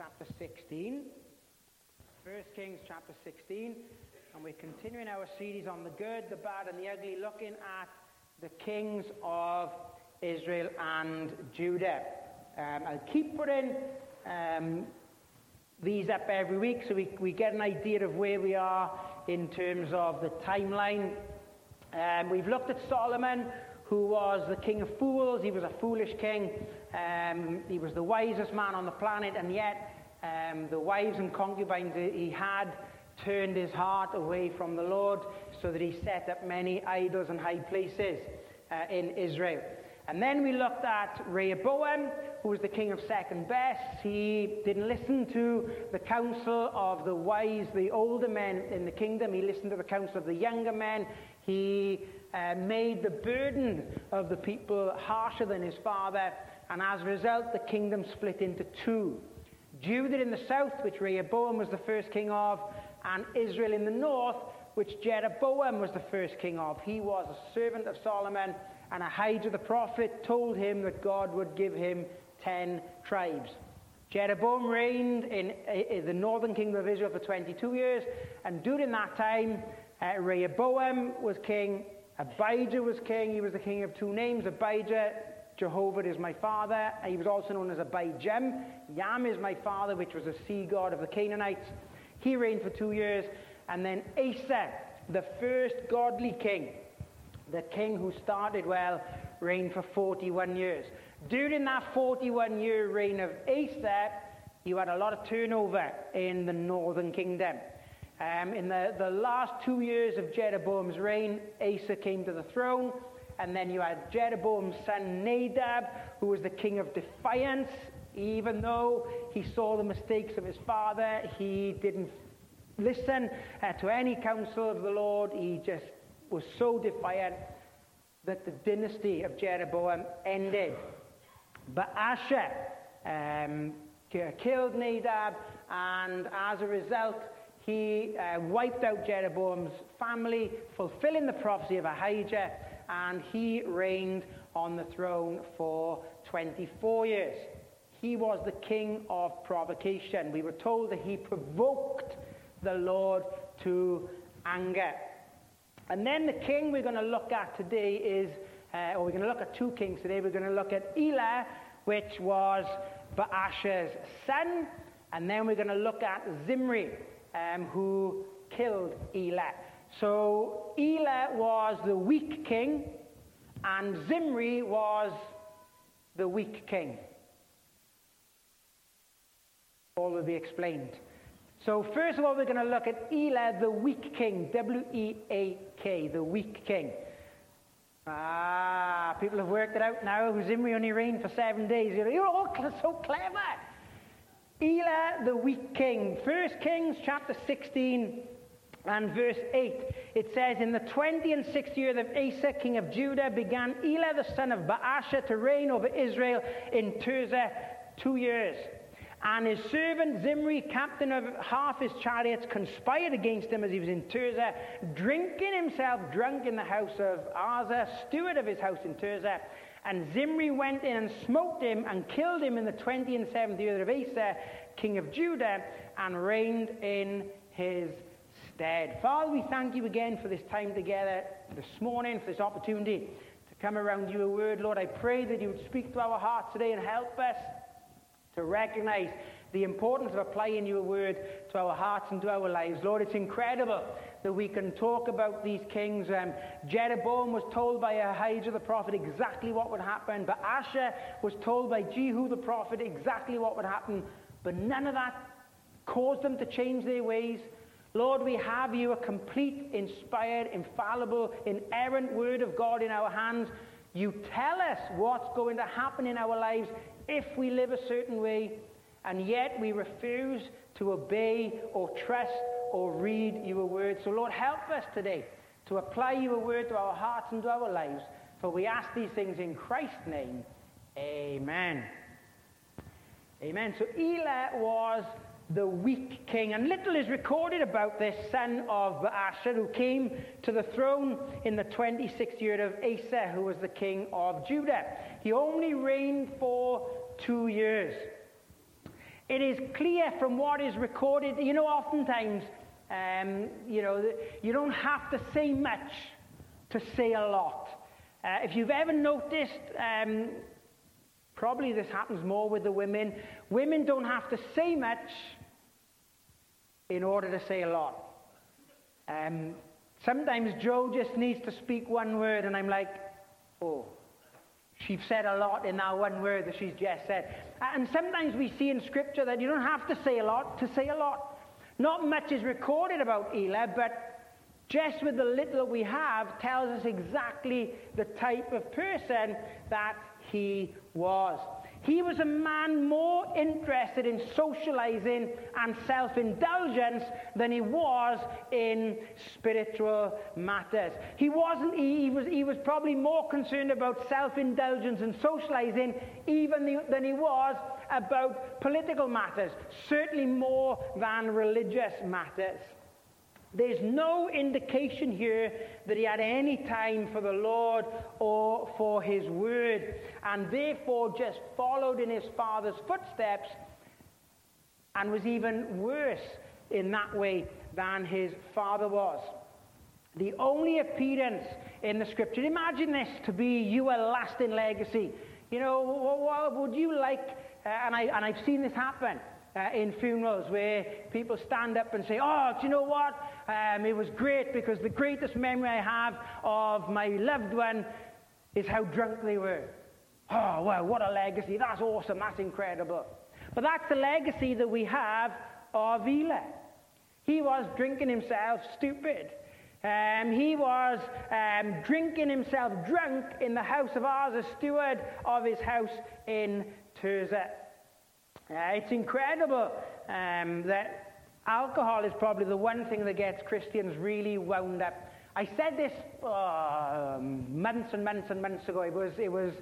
chapter 16. 1 Kings chapter 16. And we're continuing our series on the good, the bad, and the ugly, looking at the kings of Israel and Judah. Um, I'll keep putting um, these up every week so we, we get an idea of where we are in terms of the timeline. Um, we've looked at Solomon, who was the king of fools. He was a foolish king. Um, he was the wisest man on the planet, and yet um, the wives and concubines he had turned his heart away from the Lord, so that he set up many idols and high places uh, in Israel. And then we looked at Rehoboam, who was the king of second best. He didn't listen to the counsel of the wise, the older men in the kingdom. He listened to the counsel of the younger men. He uh, made the burden of the people harsher than his father. And as a result, the kingdom split into two. Judah in the south, which Rehoboam was the first king of, and Israel in the north, which Jeroboam was the first king of. He was a servant of Solomon, and Ahijah the prophet told him that God would give him ten tribes. Jeroboam reigned in, in the northern kingdom of Israel for 22 years, and during that time, uh, Rehoboam was king, Abijah was king. He was the king of two names. Abijah Jehovah is my father. He was also known as Abijam. Yam is my father, which was a sea god of the Canaanites. He reigned for two years. And then Asa, the first godly king, the king who started well, reigned for 41 years. During that 41 year reign of Asa, you had a lot of turnover in the northern kingdom. Um, in the, the last two years of Jeroboam's reign, Asa came to the throne. And then you had Jeroboam's son Nadab, who was the king of defiance. Even though he saw the mistakes of his father, he didn't listen uh, to any counsel of the Lord. He just was so defiant that the dynasty of Jeroboam ended. Baasha um, killed Nadab, and as a result, he uh, wiped out Jeroboam's family, fulfilling the prophecy of Ahijah and he reigned on the throne for 24 years. He was the king of provocation. We were told that he provoked the Lord to anger. And then the king we're going to look at today is, uh, or we're going to look at two kings today. We're going to look at Elah, which was Baasha's son, and then we're going to look at Zimri, um, who killed Elah. So Elah was the weak king, and Zimri was the weak king. All will be explained. So, first of all, we're going to look at Elah, the weak king. W E A K, the weak king. Ah, people have worked it out now. Zimri only reigned for seven days. You're all so clever. Elah, the weak king. First Kings chapter 16 and verse 8, it says, In the 20 and 6th year of Asa, king of Judah, began Elah the son of Baasha to reign over Israel in Tirzah two years. And his servant Zimri, captain of half his chariots, conspired against him as he was in Tirzah, drinking himself drunk in the house of Arza, steward of his house in Tirzah. And Zimri went in and smote him and killed him in the 20 and 7th year of Asa, king of Judah, and reigned in his stead. Father, we thank you again for this time together this morning, for this opportunity to come around your word. Lord, I pray that you would speak to our hearts today and help us to recognize the importance of applying your word to our hearts and to our lives. Lord, it's incredible that we can talk about these kings. Um, Jeroboam was told by Ahijah the prophet exactly what would happen, but Baasha was told by Jehu the prophet exactly what would happen, but none of that caused them to change their ways. Lord, we have you, a complete, inspired, infallible, inerrant word of God in our hands. You tell us what's going to happen in our lives if we live a certain way, and yet we refuse to obey or trust or read your word. So, Lord, help us today to apply your word to our hearts and to our lives. For we ask these things in Christ's name. Amen. Amen. So, Elah was the weak king. And little is recorded about this son of Baasha who came to the throne in the 26th year of Asa, who was the king of Judah. He only reigned for two years. It is clear from what is recorded. You know, oftentimes, um, you know, you don't have to say much to say a lot. Uh, if you've ever noticed, um, probably this happens more with the women, women don't have to say much in order to say a lot. Um, sometimes Joe just needs to speak one word, and I'm like, oh, she's said a lot in that one word that she's just said. And sometimes we see in Scripture that you don't have to say a lot to say a lot. Not much is recorded about Elah, but just with the little we have, tells us exactly the type of person that he was. He was a man more interested in socializing and self indulgence than he was in spiritual matters. He, wasn't, he, he, was, he was probably more concerned about self indulgence and socializing even the, than he was about political matters, certainly more than religious matters. There's no indication here that he had any time for the Lord or for his word, and therefore just followed in his father's footsteps and was even worse in that way than his father was. The only appearance in the scripture, imagine this to be your lasting legacy. You know, what would you like? Uh, and, I, and I've seen this happen uh, in funerals where people stand up and say, Oh, do you know what? Um, it was great because the greatest memory I have of my loved one is how drunk they were. Oh, well, what a legacy. That's awesome. That's incredible. But that's the legacy that we have of Elah. He was drinking himself stupid. Um, he was um, drinking himself drunk in the house of Arza, steward of his house in Tirzah. Uh, it's incredible um, that alcohol is probably the one thing that gets Christians really wound up. I said this uh, months and months and months ago. It was, it was,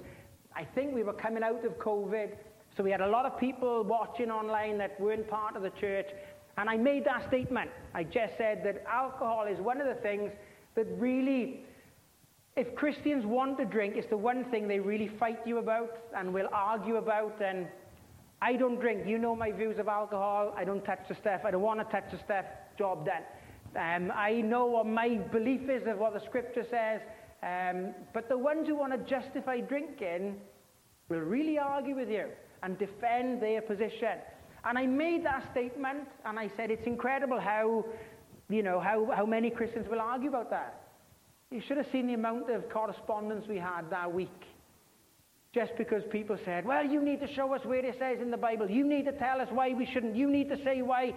I think we were coming out of COVID, so we had a lot of people watching online that weren't part of the church. And I made that statement. I just said that alcohol is one of the things that really, if Christians want to drink, it's the one thing they really fight you about and will argue about and I don't drink. You know my views of alcohol. I don't touch the stuff. I don't want to touch the stuff. Job done. Um, I know what my belief is of what the scripture says. Um, but the ones who want to justify drinking will really argue with you and defend their position. And I made that statement and I said it's incredible how, you know, how, how many Christians will argue about that. You should have seen the amount of correspondence we had that week just because people said, well, you need to show us where it says in the Bible. You need to tell us why we shouldn't. You need to say why.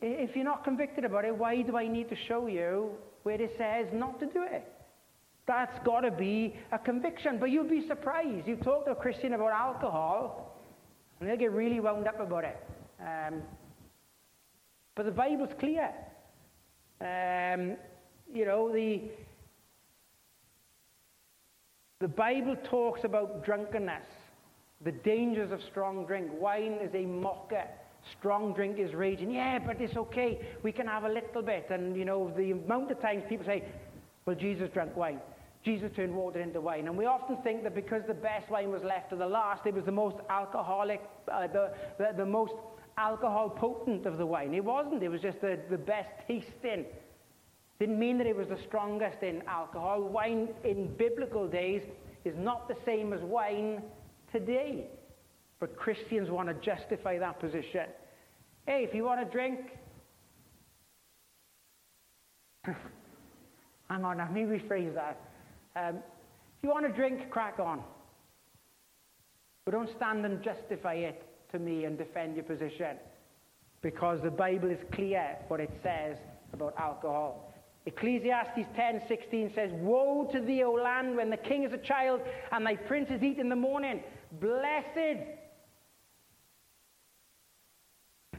If you're not convicted about it, why do I need to show you where it says not to do it? That's got to be a conviction. But you'll be surprised. You talk to a Christian about alcohol, and they'll get really wound up about it. Um, but the Bible's clear. Um, you know, the the Bible talks about drunkenness, the dangers of strong drink. Wine is a mocker. Strong drink is raging. Yeah, but it's okay. We can have a little bit. And, you know, the amount of times people say, well, Jesus drank wine. Jesus turned water into wine. And we often think that because the best wine was left to the last, it was the most alcoholic, uh, the, the, the most alcohol potent of the wine. It wasn't. It was just the, the best tasting. Didn't mean that it was the strongest in alcohol. Wine in biblical days is not the same as wine today. But Christians want to justify that position. Hey, if you want to drink, hang on, let me rephrase that. Um, if you want to drink, crack on. But don't stand and justify it to me and defend your position. Because the Bible is clear what it says about alcohol. Ecclesiastes 10:16 says, "Woe to thee, O land, when the king is a child and thy princes eat in the morning. Blessed,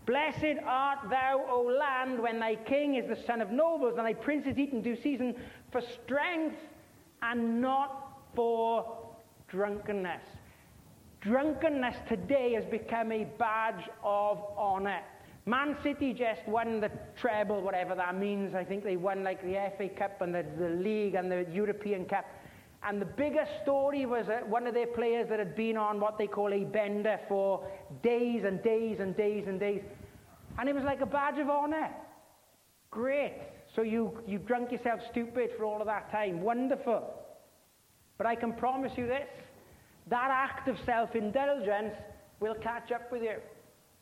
blessed art thou, O land, when thy king is the son of nobles and thy princes eat in due season, for strength and not for drunkenness." Drunkenness today has become a badge of honor. Man City just won the treble, whatever that means. I think they won like the FA Cup and the, the League and the European Cup. And the biggest story was that one of their players that had been on what they call a bender for days and days and days and days. And it was like a badge of honor. Great. So you, you drunk yourself stupid for all of that time. Wonderful. But I can promise you this that act of self indulgence will catch up with you.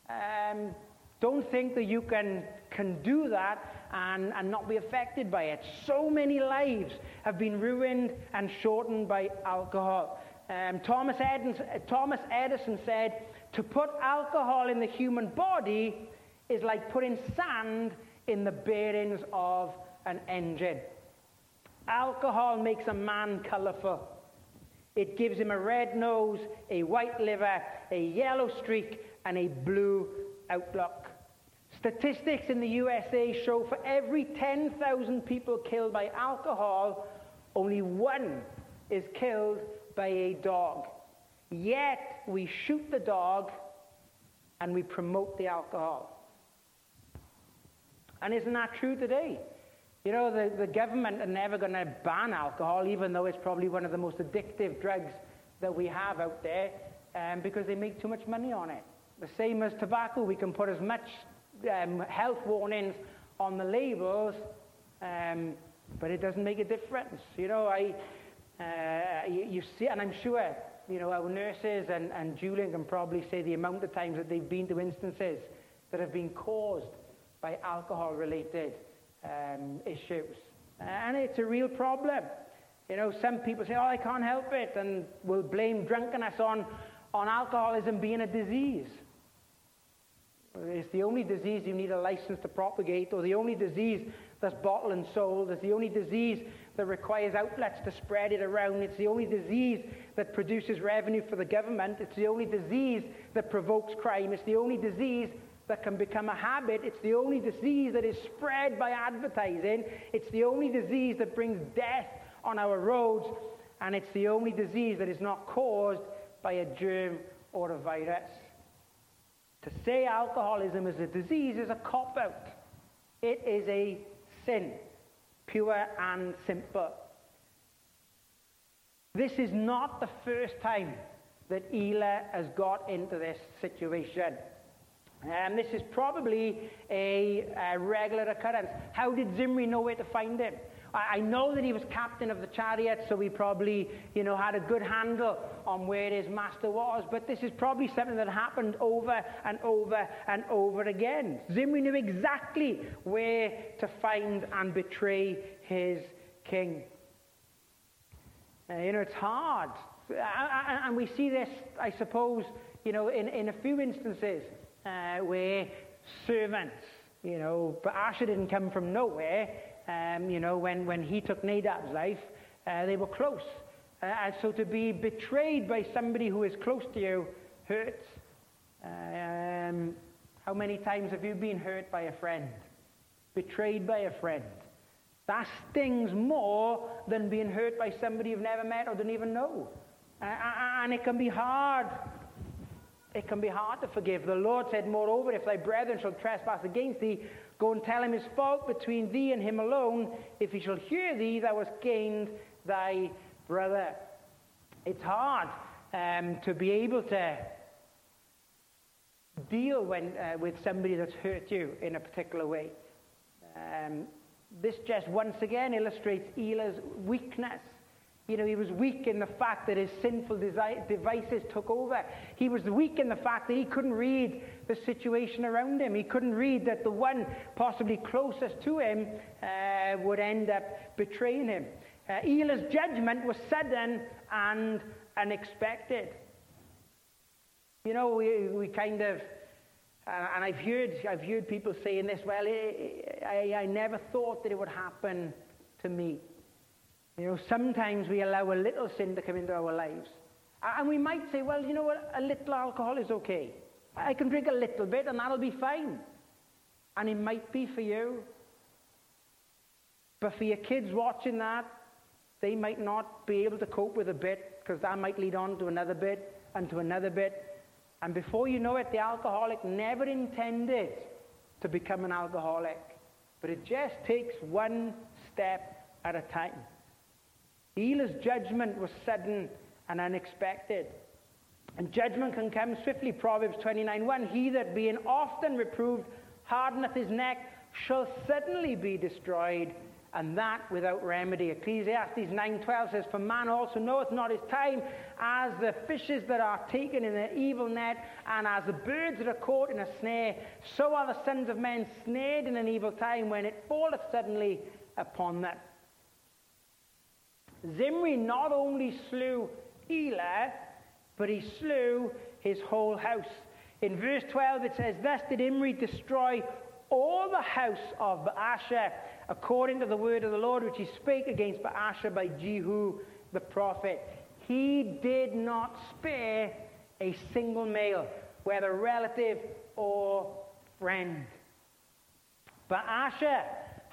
Um, don't think that you can, can do that and, and not be affected by it. So many lives have been ruined and shortened by alcohol. Um, Thomas, Edison, Thomas Edison said, To put alcohol in the human body is like putting sand in the bearings of an engine. Alcohol makes a man colorful. It gives him a red nose, a white liver, a yellow streak, and a blue outlook. Statistics in the USA show for every 10,000 people killed by alcohol, only one is killed by a dog. Yet we shoot the dog and we promote the alcohol. And isn't that true today? You know, the, the government are never going to ban alcohol, even though it's probably one of the most addictive drugs that we have out there, um, because they make too much money on it. The same as tobacco, we can put as much um, health warnings on the labels, um, but it doesn't make a difference. You know, I, uh, you, you, see, and I'm sure, you know, our nurses and, and Julian can probably say the amount of times that they've been to instances that have been caused by alcohol-related um, issues. And it's a real problem. You know, some people say, oh, I can't help it, and will blame drunkenness on, on alcoholism being a disease. It's the only disease you need a license to propagate, or the only disease that's bottled and sold. It's the only disease that requires outlets to spread it around. It's the only disease that produces revenue for the government. It's the only disease that provokes crime. It's the only disease that can become a habit. It's the only disease that is spread by advertising. It's the only disease that brings death on our roads. And it's the only disease that is not caused by a germ or a virus. To say alcoholism is a disease is a cop out. It is a sin, pure and simple. This is not the first time that Elah has got into this situation. And um, this is probably a, a regular occurrence. How did Zimri know where to find him? I, know that he was captain of the chariot, so he probably, you know, had a good handle on where his master was. But this is probably something that happened over and over and over again. Zimri knew exactly where to find and betray his king. Uh, you know, it's hard. And we see this, I suppose, you know, in, in a few instances uh, where servants, you know, but Baasha didn't come from nowhere um, you know, when, when he took Nadab's life, uh, they were close. Uh, and so to be betrayed by somebody who is close to you hurts. Um, how many times have you been hurt by a friend? Betrayed by a friend? That stings more than being hurt by somebody you've never met or don't even know. Uh, and it can be hard. It can be hard to forgive. The Lord said, Moreover, if thy brethren shall trespass against thee, Go and tell him his fault between thee and him alone. If he shall hear thee, thou hast gained thy brother. It's hard um, to be able to deal when, uh, with somebody that's hurt you in a particular way. Um, this just once again illustrates Elah's weakness. You know, he was weak in the fact that his sinful devices took over. He was weak in the fact that he couldn't read the situation around him. He couldn't read that the one possibly closest to him uh, would end up betraying him. Uh, Elah's judgment was sudden and unexpected. You know, we, we kind of, uh, and I've heard, I've heard people saying this, well, I, I never thought that it would happen to me. You know, sometimes we allow a little sin to come into our lives. And we might say, well, you know what, a little alcohol is okay. I can drink a little bit and that'll be fine. And it might be for you. But for your kids watching that, they might not be able to cope with a bit because that might lead on to another bit and to another bit. And before you know it, the alcoholic never intended to become an alcoholic. But it just takes one step at a time. Elah's judgment was sudden and unexpected. And judgment can come swiftly. Proverbs 29:1. He that being often reproved hardeneth his neck shall suddenly be destroyed, and that without remedy. Ecclesiastes 9:12 says, For man also knoweth not his time, as the fishes that are taken in an evil net, and as the birds that are caught in a snare, so are the sons of men snared in an evil time when it falleth suddenly upon them. Zimri not only slew Elah, but he slew his whole house. In verse 12 it says, Thus did Zimri destroy all the house of Baasha, according to the word of the Lord, which he spake against Baasha by Jehu the prophet. He did not spare a single male, whether relative or friend. Baasha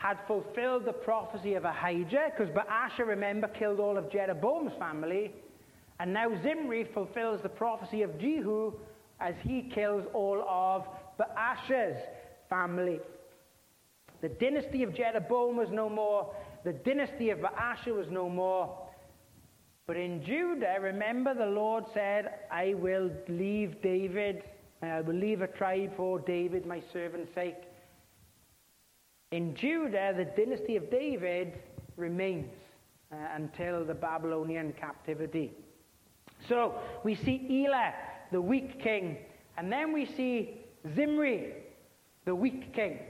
had fulfilled the prophecy of Ahijah, because Baasha, remember, killed all of Jeroboam's family. And now Zimri fulfills the prophecy of Jehu as he kills all of Baasha's family. The dynasty of Jeroboam was no more. The dynasty of Baasha was no more. But in Judah, remember the Lord said, I will leave David, I will leave a tribe for David, my servant's sake. In Judah, the dynasty of David remains uh, until the Babylonian captivity. So we see Elah, the weak king, and then we see Zimri, the weak king.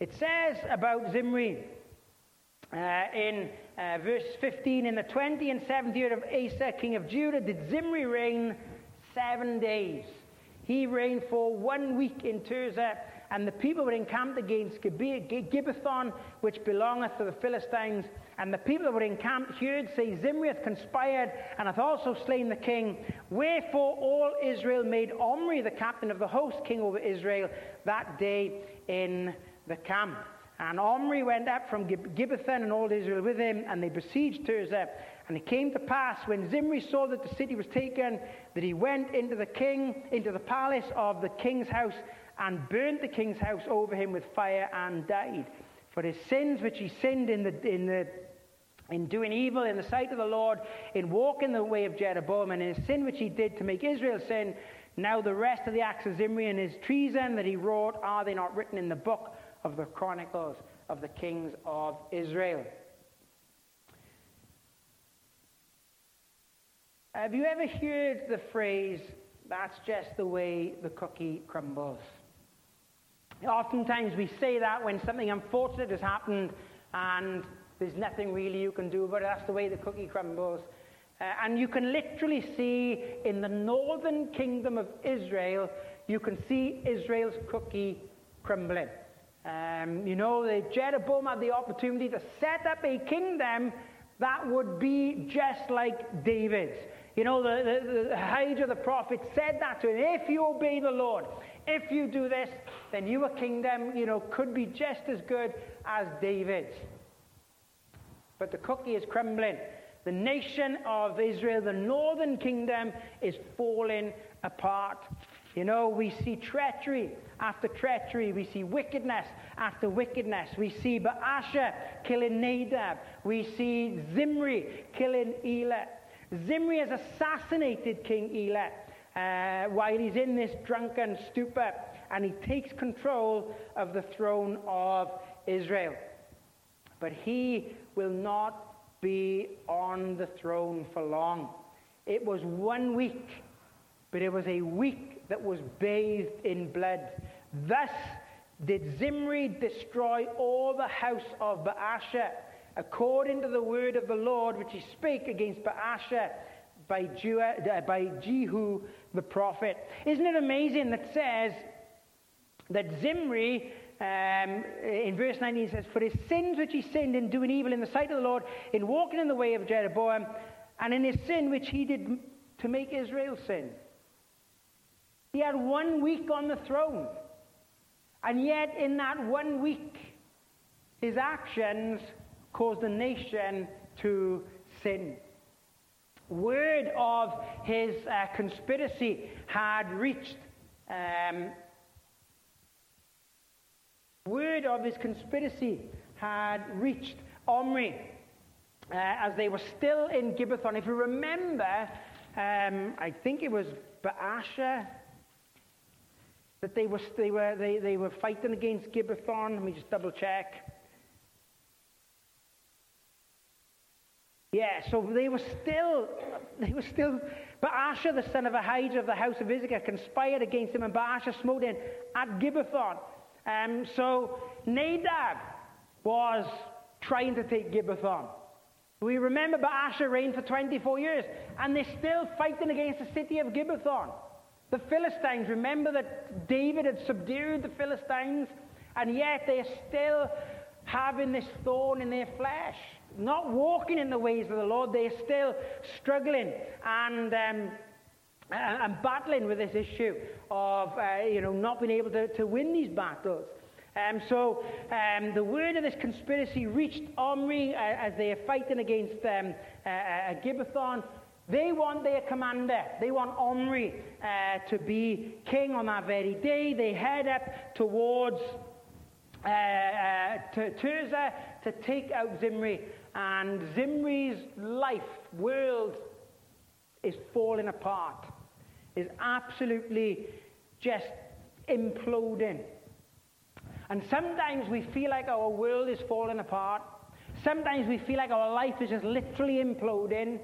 It says about Zimri uh, in uh, verse 15 In the 20 and 7th year of Asa, king of Judah, did Zimri reign seven days. He reigned for one week in Tirzah, and the people were encamped against Gibbethon, which belongeth to the Philistines. And the people that were encamped heard say, Zimri hath conspired, and hath also slain the king. Wherefore all Israel made Omri the captain of the host, king over Israel, that day in the camp. And Omri went up from Gibbethon, and all Israel with him, and they besieged Tirzah. And it came to pass when Zimri saw that the city was taken, that he went into the king, into the palace of the king's house, and burnt the king's house over him with fire, and died. For his sins which he sinned in the, in the in doing evil in the sight of the Lord, in walking the way of Jeroboam, and in his sin which he did to make Israel sin, now the rest of the acts of Zimri and his treason that he wrought, are they not written in the book of the Chronicles of the kings of Israel? Have you ever heard the phrase, that's just the way the cookie crumbles? Oftentimes we say that when something unfortunate has happened and there's nothing really you can do, but that's the way the cookie crumbles. Uh, and you can literally see in the northern kingdom of Israel, you can see Israel's cookie crumbling. Um, you know, the Jeroboam had the opportunity to set up a kingdom that would be just like David's. You know, the, the, the Ahijah the prophet said that to him. If you obey the Lord, if you do this, then your kingdom, you know, could be just as good as David's. But the cookie is crumbling. The nation of Israel, the northern kingdom, is falling apart. You know, we see treachery after treachery. We see wickedness after wickedness. We see Baasha killing Nadab. We see Zimri killing Elah. Zimri has assassinated King Elah uh, while he's in this drunken stupor, and he takes control of the throne of Israel. But he will not be on the throne for long. It was one week, but it was a week that was bathed in blood. Thus did Zimri destroy all the house of Baasha according to the word of the Lord which he spake against Baasha by, uh, by Jehu the prophet. Isn't it amazing that says that Zimri, um, in verse 19, says, For his sins which he sinned in doing evil in the sight of the Lord, in walking in the way of Jeroboam, and in his sin which he did to make Israel sin. He had one week on the throne. And yet, in that one week, his actions caused the nation to sin. Word of his uh, conspiracy had reached. Um, word of his conspiracy had reached Omri. uh, as they were still in Gibbethon. If you remember, um, I think it was Baasha that they were, they, were, they, they were fighting against Gibbethon. Let me just double check. Yeah, so they were still, they were still, Baasha, the son of Ahijah of the house of Issachar, conspired against him, and Baasha smote him at Gibbethon. Um, so Nadab was trying to take Gibbethon. We remember Baasha reigned for 24 years, and they're still fighting against the city of Gibbethon. The Philistines, remember that David had subdued the Philistines, and yet they're still having this thorn in their flesh not walking in the ways of the Lord. They're still struggling and, um, and battling with this issue of uh, you know, not being able to, to win these battles. Um, so um, the word of this conspiracy reached Omri uh, as they are fighting against um, uh, uh, Gibbethon. They want their commander. They want Omri uh, to be king on that very day. They head up towards uh, uh, Tirzah to take out Zimri. And Zimri's life, world, is falling apart, is absolutely just imploding. And sometimes we feel like our world is falling apart. Sometimes we feel like our life is just literally imploding.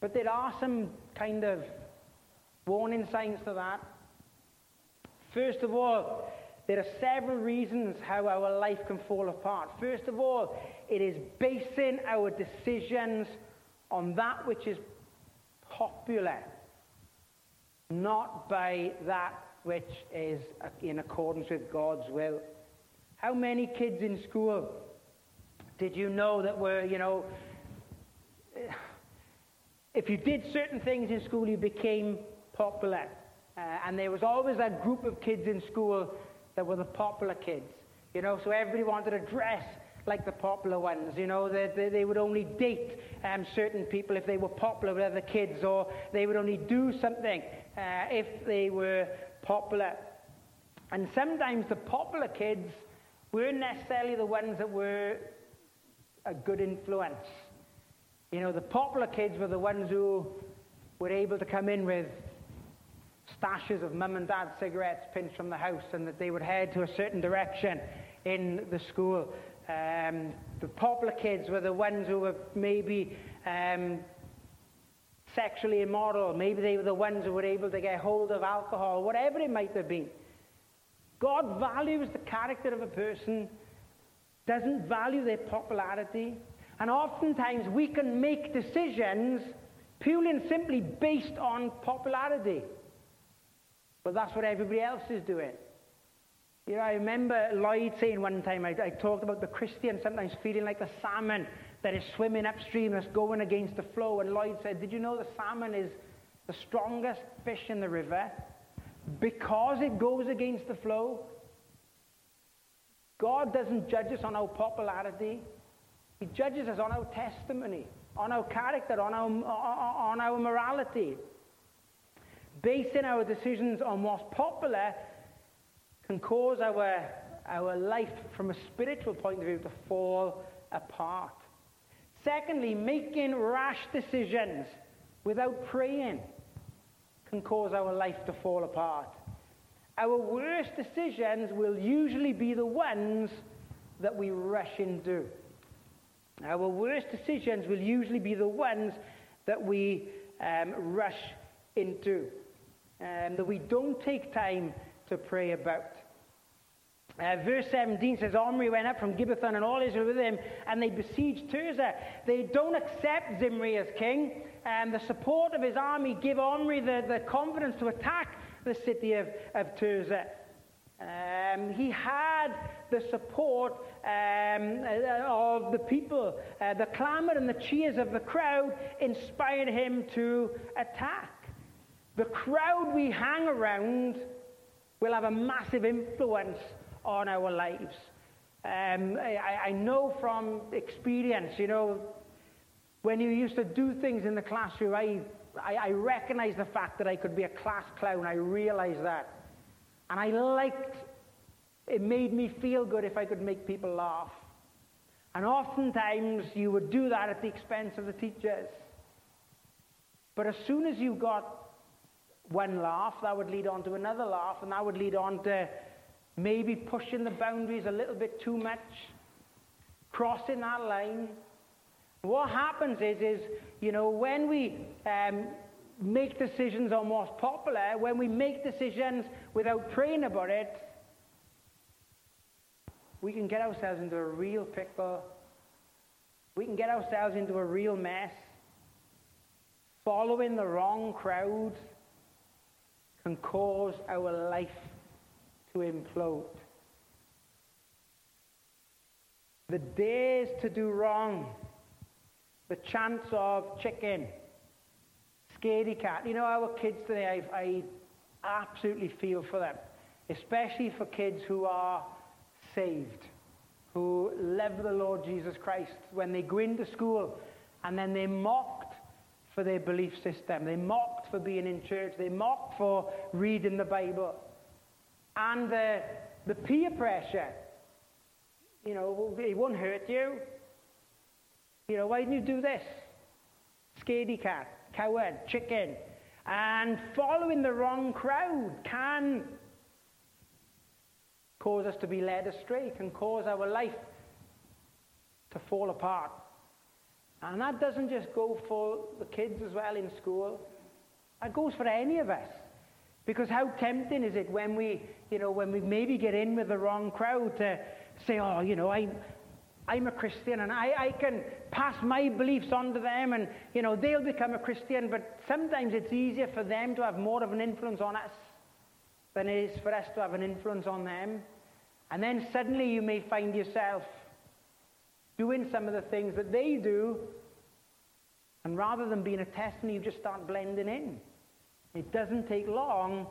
But there are some kind of warning signs to that. First of all, there are several reasons how our life can fall apart. First of all, it is basing our decisions on that which is popular, not by that which is in accordance with God's will. How many kids in school did you know that were, you know, if you did certain things in school, you became popular. Uh, and there was always that group of kids in school that were the popular kids. You know, so everybody wanted to dress like the popular ones. You know, they, they, they would only date um, certain people if they were popular with other kids, or they would only do something uh, if they were popular. And sometimes the popular kids weren't necessarily the ones that were a good influence. You know, the popular kids were the ones who were able to come in with stashes of mum and dad's cigarettes pinched from the house and that they would head to a certain direction in the school. Um, the popular kids were the ones who were maybe um, sexually immoral. Maybe they were the ones who were able to get hold of alcohol, whatever it might have been. God values the character of a person, doesn't value their popularity. And oftentimes we can make decisions purely and simply based on popularity. But that's what everybody else is doing. You know, I remember Lloyd saying one time, I, I talked about the Christian sometimes feeling like the salmon that is swimming upstream, that's going against the flow. And Lloyd said, Did you know the salmon is the strongest fish in the river because it goes against the flow? God doesn't judge us on our popularity, He judges us on our testimony, on our character, on our, on our morality basing our decisions on what's popular can cause our, our life from a spiritual point of view to fall apart. Secondly, making rash decisions without praying can cause our life to fall apart. Our worst decisions will usually be the ones that we rush into. Our worst decisions will usually be the ones that we um, rush into um, that we don't take time to pray about. Uh, verse 17 says, Omri went up from Gibbethon and all Israel with him, and they besieged Tirzah. They don't accept Zimri as king, and the support of his army give Omri the, the confidence to attack the city of, of Tirzah. Um, he had the support um, uh, of the people. Uh, the clamor and the cheers of the crowd inspired him to attack. The crowd we hang around will have a massive influence on our lives. Um, I, I know from experience, you know, when you used to do things in the classroom, I, I, I recognized the fact that I could be a class clown. I realized that. And I liked, it made me feel good if I could make people laugh. And oftentimes you would do that at the expense of the teachers. But as soon as you got one laugh, that would lead on to another laugh, and that would lead on to maybe pushing the boundaries a little bit too much, crossing that line. What happens is, is you know, when we um, make decisions on what's popular, when we make decisions without praying about it, we can get ourselves into a real pickle. We can get ourselves into a real mess. Following the wrong crowd cause our life to implode. The days to do wrong, the chance of chicken, scaredy cat. You know, our kids today, I, I absolutely feel for them, especially for kids who are saved, who love the Lord Jesus Christ. When they go into school and then they're mocked for their belief system, they're mocked for being in church, they're mocked for reading the Bible. And the, the peer pressure, you know, it won't hurt you. You know, why didn't you do this? Scaredy cat, coward, chicken. And following the wrong crowd can cause us to be led astray, can cause our life to fall apart. And that doesn't just go for the kids as well in school. That goes for any of us. Because how tempting is it when we, you know, when we maybe get in with the wrong crowd to say, oh, you know, I'm, I'm a Christian and I, I can pass my beliefs on to them and, you know, they'll become a Christian. But sometimes it's easier for them to have more of an influence on us than it is for us to have an influence on them. And then suddenly you may find yourself doing some of the things that they do, and rather than being a testimony, you just start blending in. It doesn't take long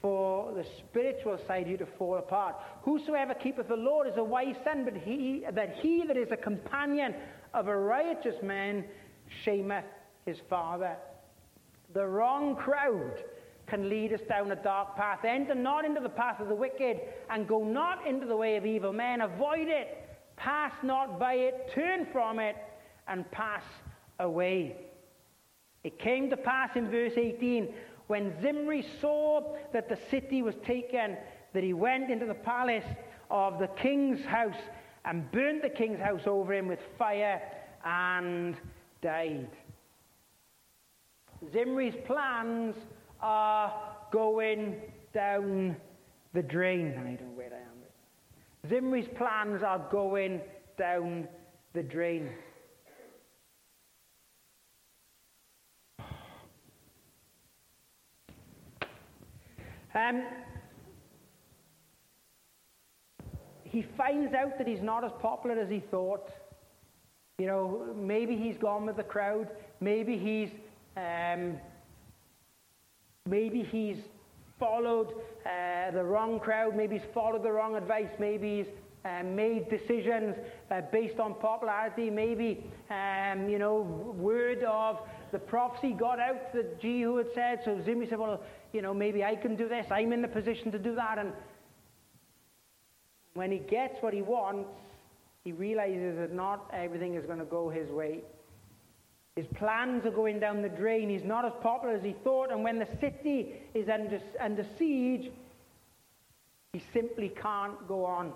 for the spiritual side of you to fall apart. Whosoever keepeth the Lord is a wise son, but he that he that is a companion of a righteous man shameth his father. The wrong crowd can lead us down a dark path. Enter not into the path of the wicked, and go not into the way of evil men. Avoid it. Pass not by it. Turn from it, and pass away. It came to pass in verse 18 when Zimri saw that the city was taken, that he went into the palace of the king's house and burnt the king's house over him with fire and died. Zimri's plans are going down the drain. I don't know where. Zimri's plans are going down the drain. Um, he finds out that he's not as popular as he thought. You know, maybe he's gone with the crowd. Maybe he's um, Maybe he's followed uh, the wrong crowd. Maybe he's followed the wrong advice. Maybe he's uh, made decisions uh, based on popularity. Maybe, um, you know, word of the prophecy got out that Jehu had said. So Zimri said, well, you know, maybe I can do this. I'm in the position to do that. And when he gets what he wants, he realizes that not everything is going to go his way. His plans are going down the drain. He's not as popular as he thought. And when the city is under, under siege, he simply can't go on.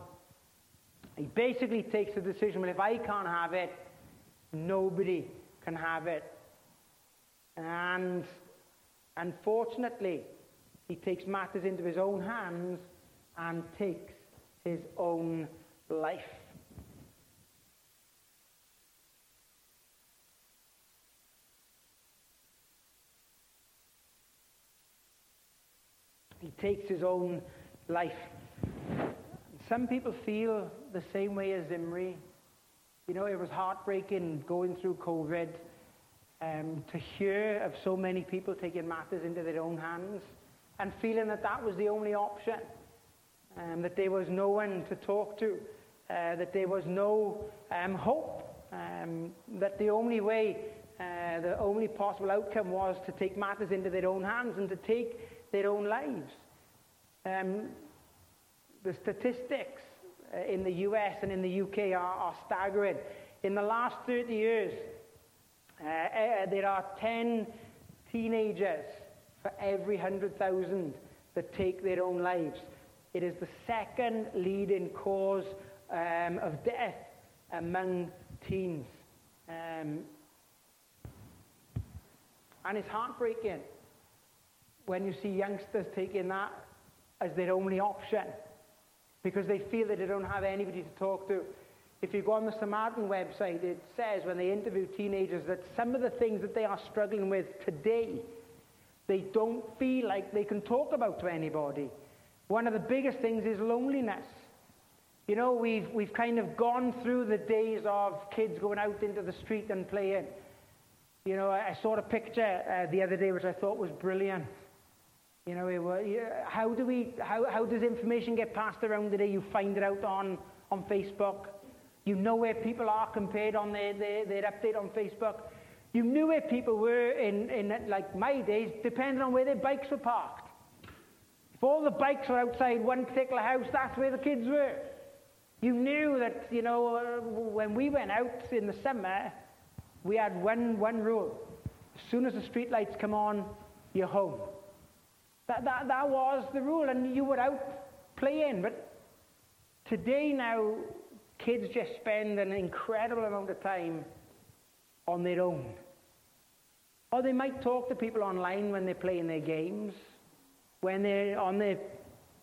He basically takes the decision well, if I can't have it, nobody can have it. And unfortunately, he takes matters into his own hands and takes his own life. He takes his own life. Some people feel the same way as Zimri. You know, it was heartbreaking going through COVID um, to hear of so many people taking matters into their own hands and feeling that that was the only option, um, that there was no one to talk to, uh, that there was no um, hope, um, that the only way, uh, the only possible outcome was to take matters into their own hands and to take their own lives. Um, the statistics uh, in the US and in the UK are, are staggering. In the last 30 years, uh, uh, there are 10 teenagers for every 100,000 that take their own lives. It is the second leading cause um, of death among teens. Um, and it's heartbreaking when you see youngsters taking that as their only option because they feel that they don't have anybody to talk to. If you go on the Samaritan website, it says when they interview teenagers that some of the things that they are struggling with today, they don't feel like they can talk about to anybody. One of the biggest things is loneliness. You know, we've, we've kind of gone through the days of kids going out into the street and playing. You know, I, I saw a picture uh, the other day which I thought was brilliant. You know, how do we, how, how does information get passed around today? You find it out on, on Facebook. You know where people are compared on their, their, their update on Facebook. You knew where people were in, in like my days, depending on where their bikes were parked. If all the bikes were outside one particular house, that's where the kids were. You knew that, you know, uh, when we went out in the summer, we had one, one rule. As soon as the streetlights come on, you're home. That, that, that was the rule, and you were out playing. But today, now, kids just spend an incredible amount of time on their own. Or they might talk to people online when they're playing their games, when they're on their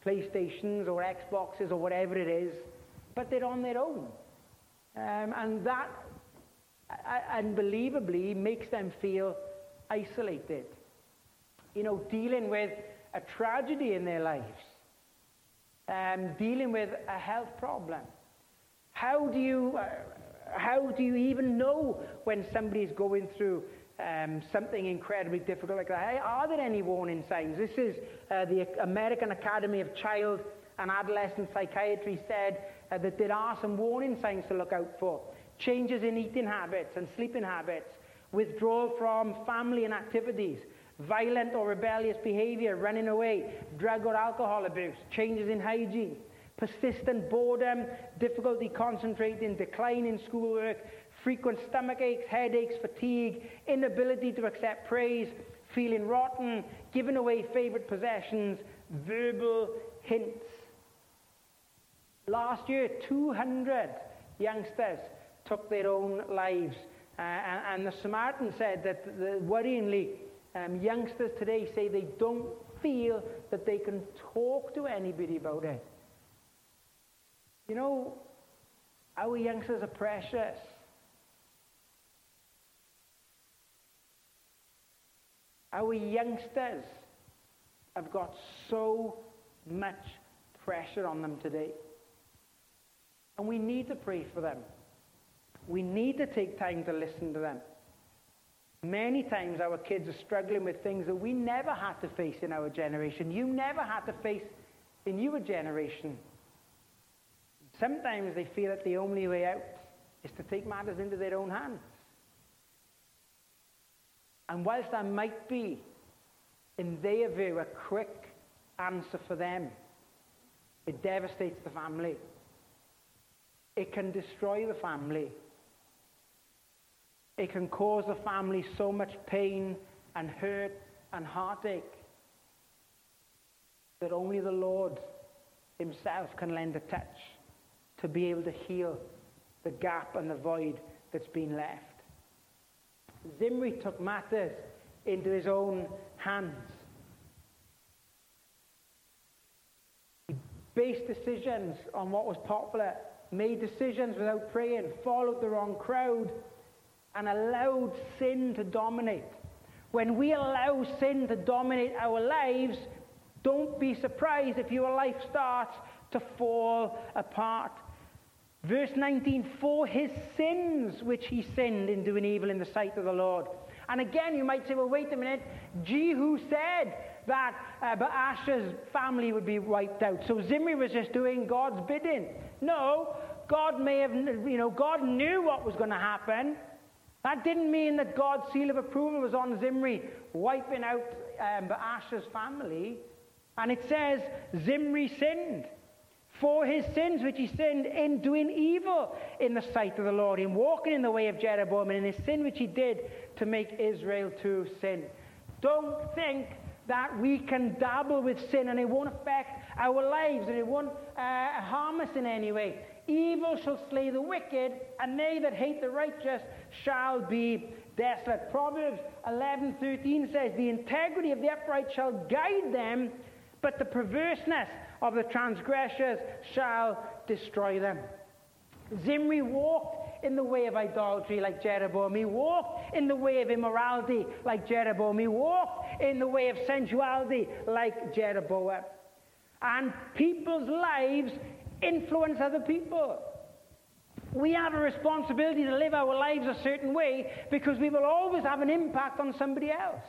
PlayStations or Xboxes or whatever it is, but they're on their own. Um, and that uh, unbelievably makes them feel isolated you know, dealing with a tragedy in their lives, um, dealing with a health problem. How do you, uh, how do you even know when somebody's going through um, something incredibly difficult like that? Are there any warning signs? This is uh, the American Academy of Child and Adolescent Psychiatry said uh, that there are some warning signs to look out for. Changes in eating habits and sleeping habits, withdrawal from family and activities, violent or rebellious behavior, running away, drug or alcohol abuse, changes in hygiene, persistent boredom, difficulty concentrating, decline in schoolwork, frequent stomach aches, headaches, fatigue, inability to accept praise, feeling rotten, giving away favorite possessions, verbal hints. Last year, 200 youngsters took their own lives. Uh, and, and, the Samaritan said that the, worryingly, um, youngsters today say they don't feel that they can talk to anybody about it. You know, our youngsters are precious. Our youngsters have got so much pressure on them today. And we need to pray for them. We need to take time to listen to them. Many times our kids are struggling with things that we never had to face in our generation. You never had to face in your generation. Sometimes they feel that the only way out is to take matters into their own hands. And whilst that might be, in their view, a quick answer for them, it devastates the family. It can destroy the family. It can cause a family so much pain and hurt and heartache that only the Lord Himself can lend a touch to be able to heal the gap and the void that's been left. Zimri took matters into his own hands. He based decisions on what was popular, made decisions without praying, followed the wrong crowd, and allowed sin to dominate. When we allow sin to dominate our lives, don't be surprised if your life starts to fall apart. Verse 19, for his sins which he sinned in doing evil in the sight of the Lord. And again, you might say, well, wait a minute. Jehu said that uh, Baasha's family would be wiped out. So Zimri was just doing God's bidding. No, God may have, you know, God knew what was going to happen. That didn't mean that God's seal of approval was on Zimri, wiping out um, Baasha's family. And it says, Zimri sinned. for his sins which he sinned in doing evil in the sight of the Lord, in walking in the way of Jeroboam, and in his sin which he did to make Israel to sin. Don't think that we can dabble with sin and it won't affect our lives and it won't uh, harm us in any way. Evil shall slay the wicked, and they that hate the righteous shall be desolate. Proverbs 11:13 says, "The integrity of the upright shall guide them, but the perverseness of the transgressors shall destroy them." Zimri walked in the way of idolatry like Jeroboam. He walked in the way of immorality like Jeroboam. He walked in the way of sensuality like Jeroboam. And people's lives influence other people. We have a responsibility to live our lives a certain way because we will always have an impact on somebody else.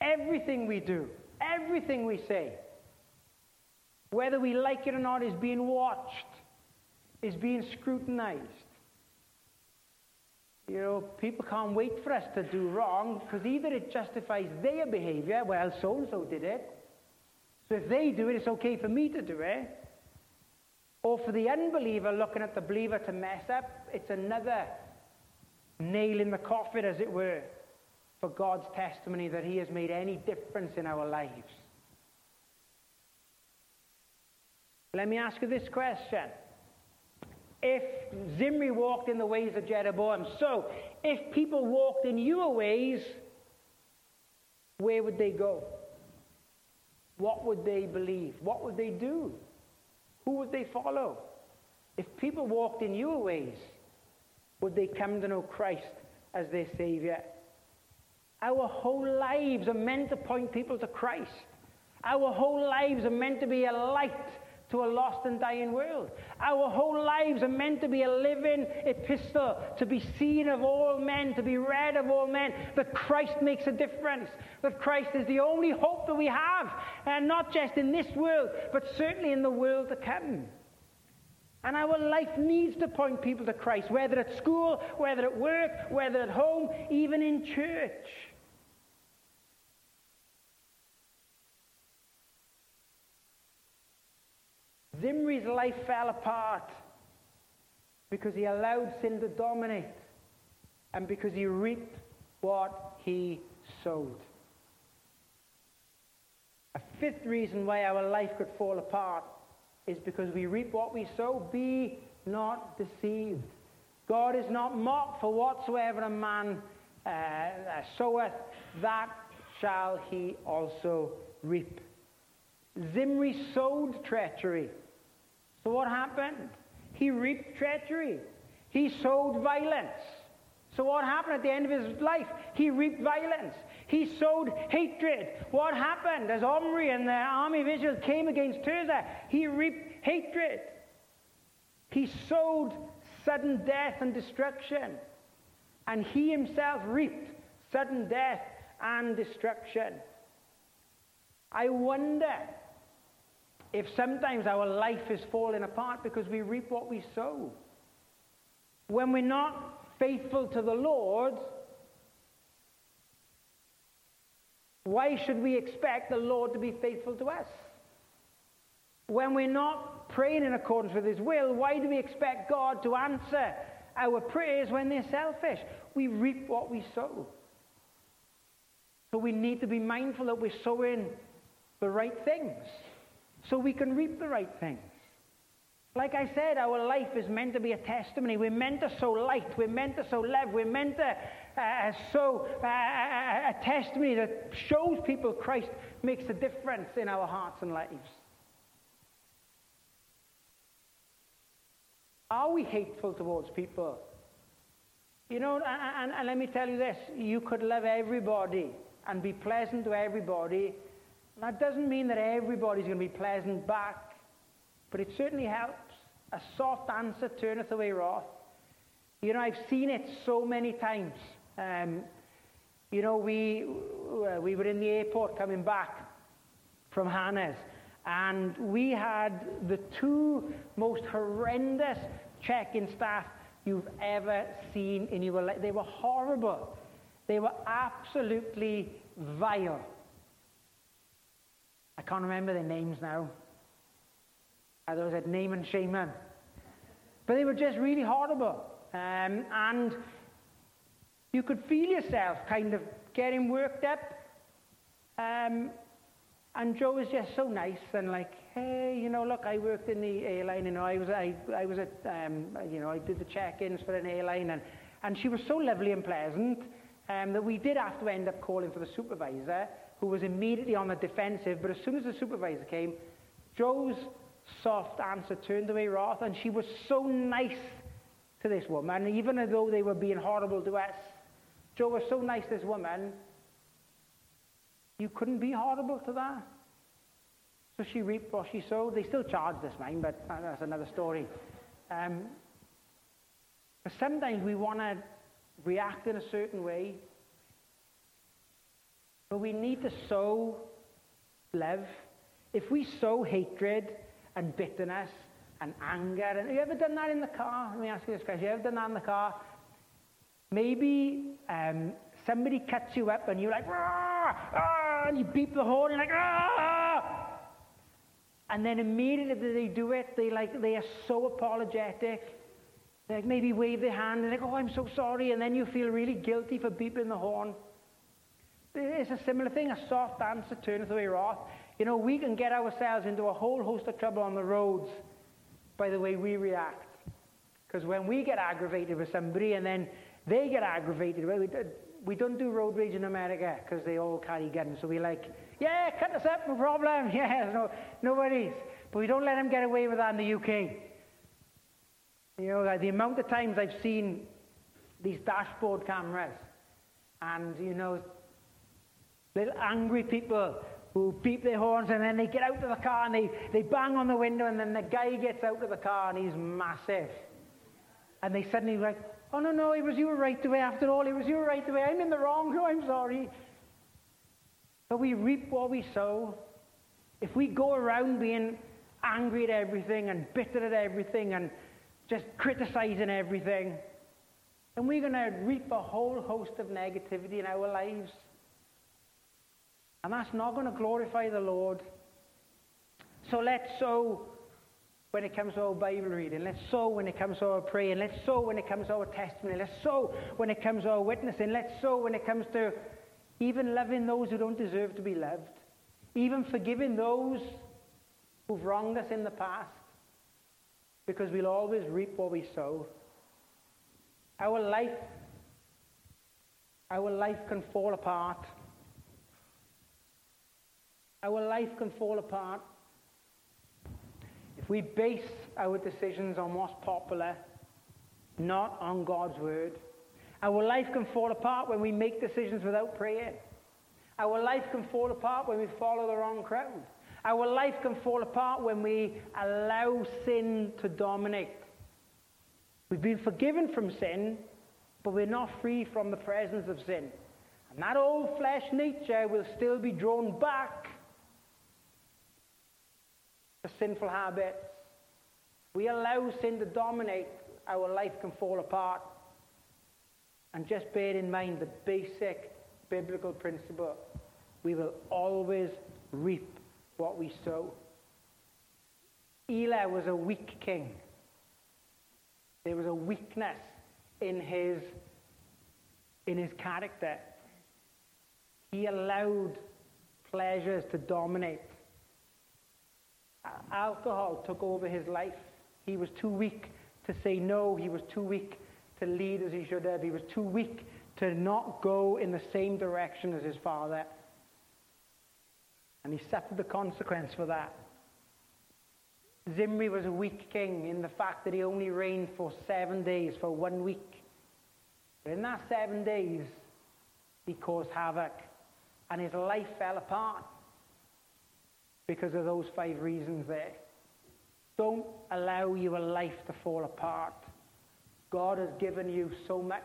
Everything we do, everything we say, whether we like it or not, is being watched, is being scrutinized. You know, people can't wait for us to do wrong because either it justifies their behavior, well, so and so did it, so if they do it, it's okay for me to do it. Or for the unbeliever looking at the believer to mess up, it's another nail in the coffin, as it were, for God's testimony that He has made any difference in our lives. Let me ask you this question. If Zimri walked in the ways of Jeroboam, so if people walked in your ways, where would they go? What would they believe? What would they do? Who would they follow? If people walked in your ways, would they come to know Christ as their Savior? Our whole lives are meant to point people to Christ. Our whole lives are meant to be a light to a lost and dying world. Our whole lives are meant to be a living epistle, to be seen of all men, to be read of all men, that Christ makes a difference, that Christ is the only hope that we have, and not just in this world, but certainly in the world to come. And our life needs to point people to Christ, whether at school, whether at work, whether at home, even in church. Zimri's life fell apart because he allowed sin to dominate and because he reaped what he sowed. A fifth reason why our life could fall apart is because we reap what we sow. Be not deceived. God is not mocked, for whatsoever a man uh, soweth, that shall he also reap. Zimri sowed treachery. So what happened? He reaped treachery. He sowed violence. So what happened at the end of his life? He reaped violence. He sowed hatred. What happened as Omri and the army of Israel came against Tirzah? He reaped hatred. He sowed sudden death and destruction. And he himself reaped sudden death and destruction. I wonder if sometimes our life is falling apart because we reap what we sow. When we're not faithful to the Lord, why should we expect the Lord to be faithful to us? When we're not praying in accordance with His will, why do we expect God to answer our prayers when they're selfish? We reap what we sow. So we need to be mindful that we're sowing the right things so we can reap the right things. Like I said, our life is meant to be a testimony. We're meant to sow light. We're meant to sow love. We're meant to uh, sow uh, a testimony that shows people Christ makes a difference in our hearts and lives. Are we hateful towards people? You know, and, and let me tell you this you could love everybody and be pleasant to everybody that doesn't mean that everybody's going to be pleasant back, but it certainly helps. A soft answer turneth away wrath. You know, I've seen it so many times. Um, you know, we, we were in the airport coming back from Hannah's, and we had the two most horrendous check-in staff you've ever seen in your life. They were horrible. They were absolutely vile. Can't remember their names now. Uh, was a name and shaman. But they were just really horrible. Um, and you could feel yourself kind of getting worked up. Um, and Joe was just so nice and like, hey, you know, look, I worked in the airline, you know, I was, I, I was at, um, you know, I did the check-ins for an airline, and, and she was so lovely and pleasant um, that we did have to end up calling for the supervisor, who was immediately on the defensive, but as soon as the supervisor came, Joe's soft answer turned away wrath, and she was so nice to this woman, even though they were being horrible to us. Joe was so nice to this woman, you couldn't be horrible to that. So she reaped what she sowed. They still charge this mine, but that's another story. Um, but sometimes we want to react in a certain way, but we need to sow love. If we sow hatred and bitterness and anger, and have you ever done that in the car? Let me ask you this question: Have you ever done that in the car? Maybe um, somebody cuts you up and you're like! Ah! and you beep the horn, and you're like, ah! And then immediately they do it, they like they are so apologetic. They like maybe wave their hand and go, oh, I'm so sorry, and then you feel really guilty for beeping the horn. It's a similar thing. A soft answer turneth away wrath. You know, we can get ourselves into a whole host of trouble on the roads by the way we react. Because when we get aggravated with somebody and then they get aggravated, well, we, we don't do road rage in America because they all carry guns. So we're like, yeah, cut us up, no problem. Yeah, no, no worries. But we don't let them get away with that in the UK. You know, the amount of times I've seen these dashboard cameras and, you know, little angry people who beep their horns and then they get out of the car and they, they bang on the window and then the guy gets out of the car and he's massive. And they suddenly like, Oh, no, no, it was you right away after all. It was you right away. I'm in the wrong. No, I'm sorry. But we reap what we sow. If we go around being angry at everything and bitter at everything and just criticizing everything, then we're going to reap a whole host of negativity in our lives. And that's not going to glorify the Lord. So let's sow when it comes to our Bible reading. Let's sow when it comes to our praying. Let's sow when it comes to our testimony. Let's sow when it comes to our witnessing. Let's sow when it comes to even loving those who don't deserve to be loved. Even forgiving those who've wronged us in the past. Because we'll always reap what we sow. Our life, our life can fall apart. Our life can fall apart if we base our decisions on what's popular, not on God's word, our life can fall apart when we make decisions without prayer. Our life can fall apart when we follow the wrong crowd. Our life can fall apart when we allow sin to dominate. We've been forgiven from sin, but we're not free from the presence of sin. And that old flesh nature will still be drawn back sinful habits. We allow sin to dominate, our life can fall apart. And just bear in mind the basic biblical principle. We will always reap what we sow. Elah was a weak king. There was a weakness in his, in his character. He allowed pleasures to dominate alcohol took over his life. He was too weak to say no. He was too weak to lead as he should have. He was too weak to not go in the same direction as his father. And he suffered the consequence for that. Zimri was a weak king in the fact that he only reigned for seven days, for one week. But in that seven days, he caused havoc, and his life fell apart because of those five reasons there. Don't allow your life to fall apart. God has given you so much.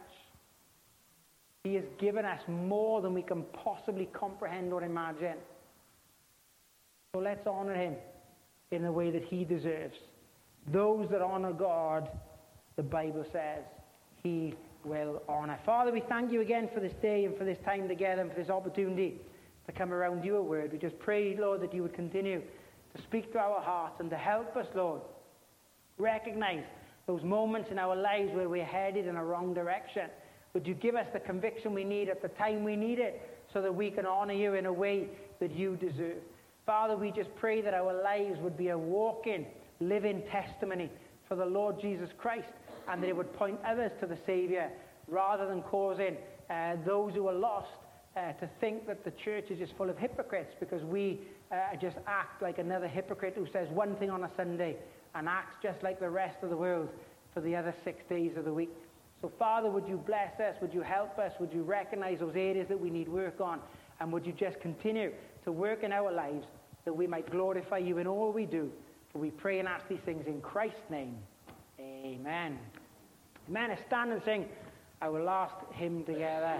He has given us more than we can possibly comprehend or imagine. So let's honor him in the way that he deserves. Those that honor God, the Bible says, he will honor. Father, we thank you again for this day and for this time together and for this opportunity to come around your word. We just pray, Lord, that you would continue to speak to our hearts and to help us, Lord, recognize those moments in our lives where we're headed in a wrong direction. Would you give us the conviction we need at the time we need it so that we can honor you in a way that you deserve? Father, we just pray that our lives would be a walking, living testimony for the Lord Jesus Christ and that it would point others to the Savior rather than causing uh, those who are lost uh, to think that the church is just full of hypocrites because we uh, just act like another hypocrite who says one thing on a Sunday and acts just like the rest of the world for the other six days of the week. So, Father, would you bless us? Would you help us? Would you recognize those areas that we need work on? And would you just continue to work in our lives that we might glorify you in all we do? For we pray and ask these things in Christ's name. Amen. Amen. Stand and sing our last hymn together.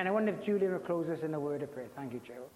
Amen. I wonder if Julian will close us in a word of prayer. Thank you, Gerald.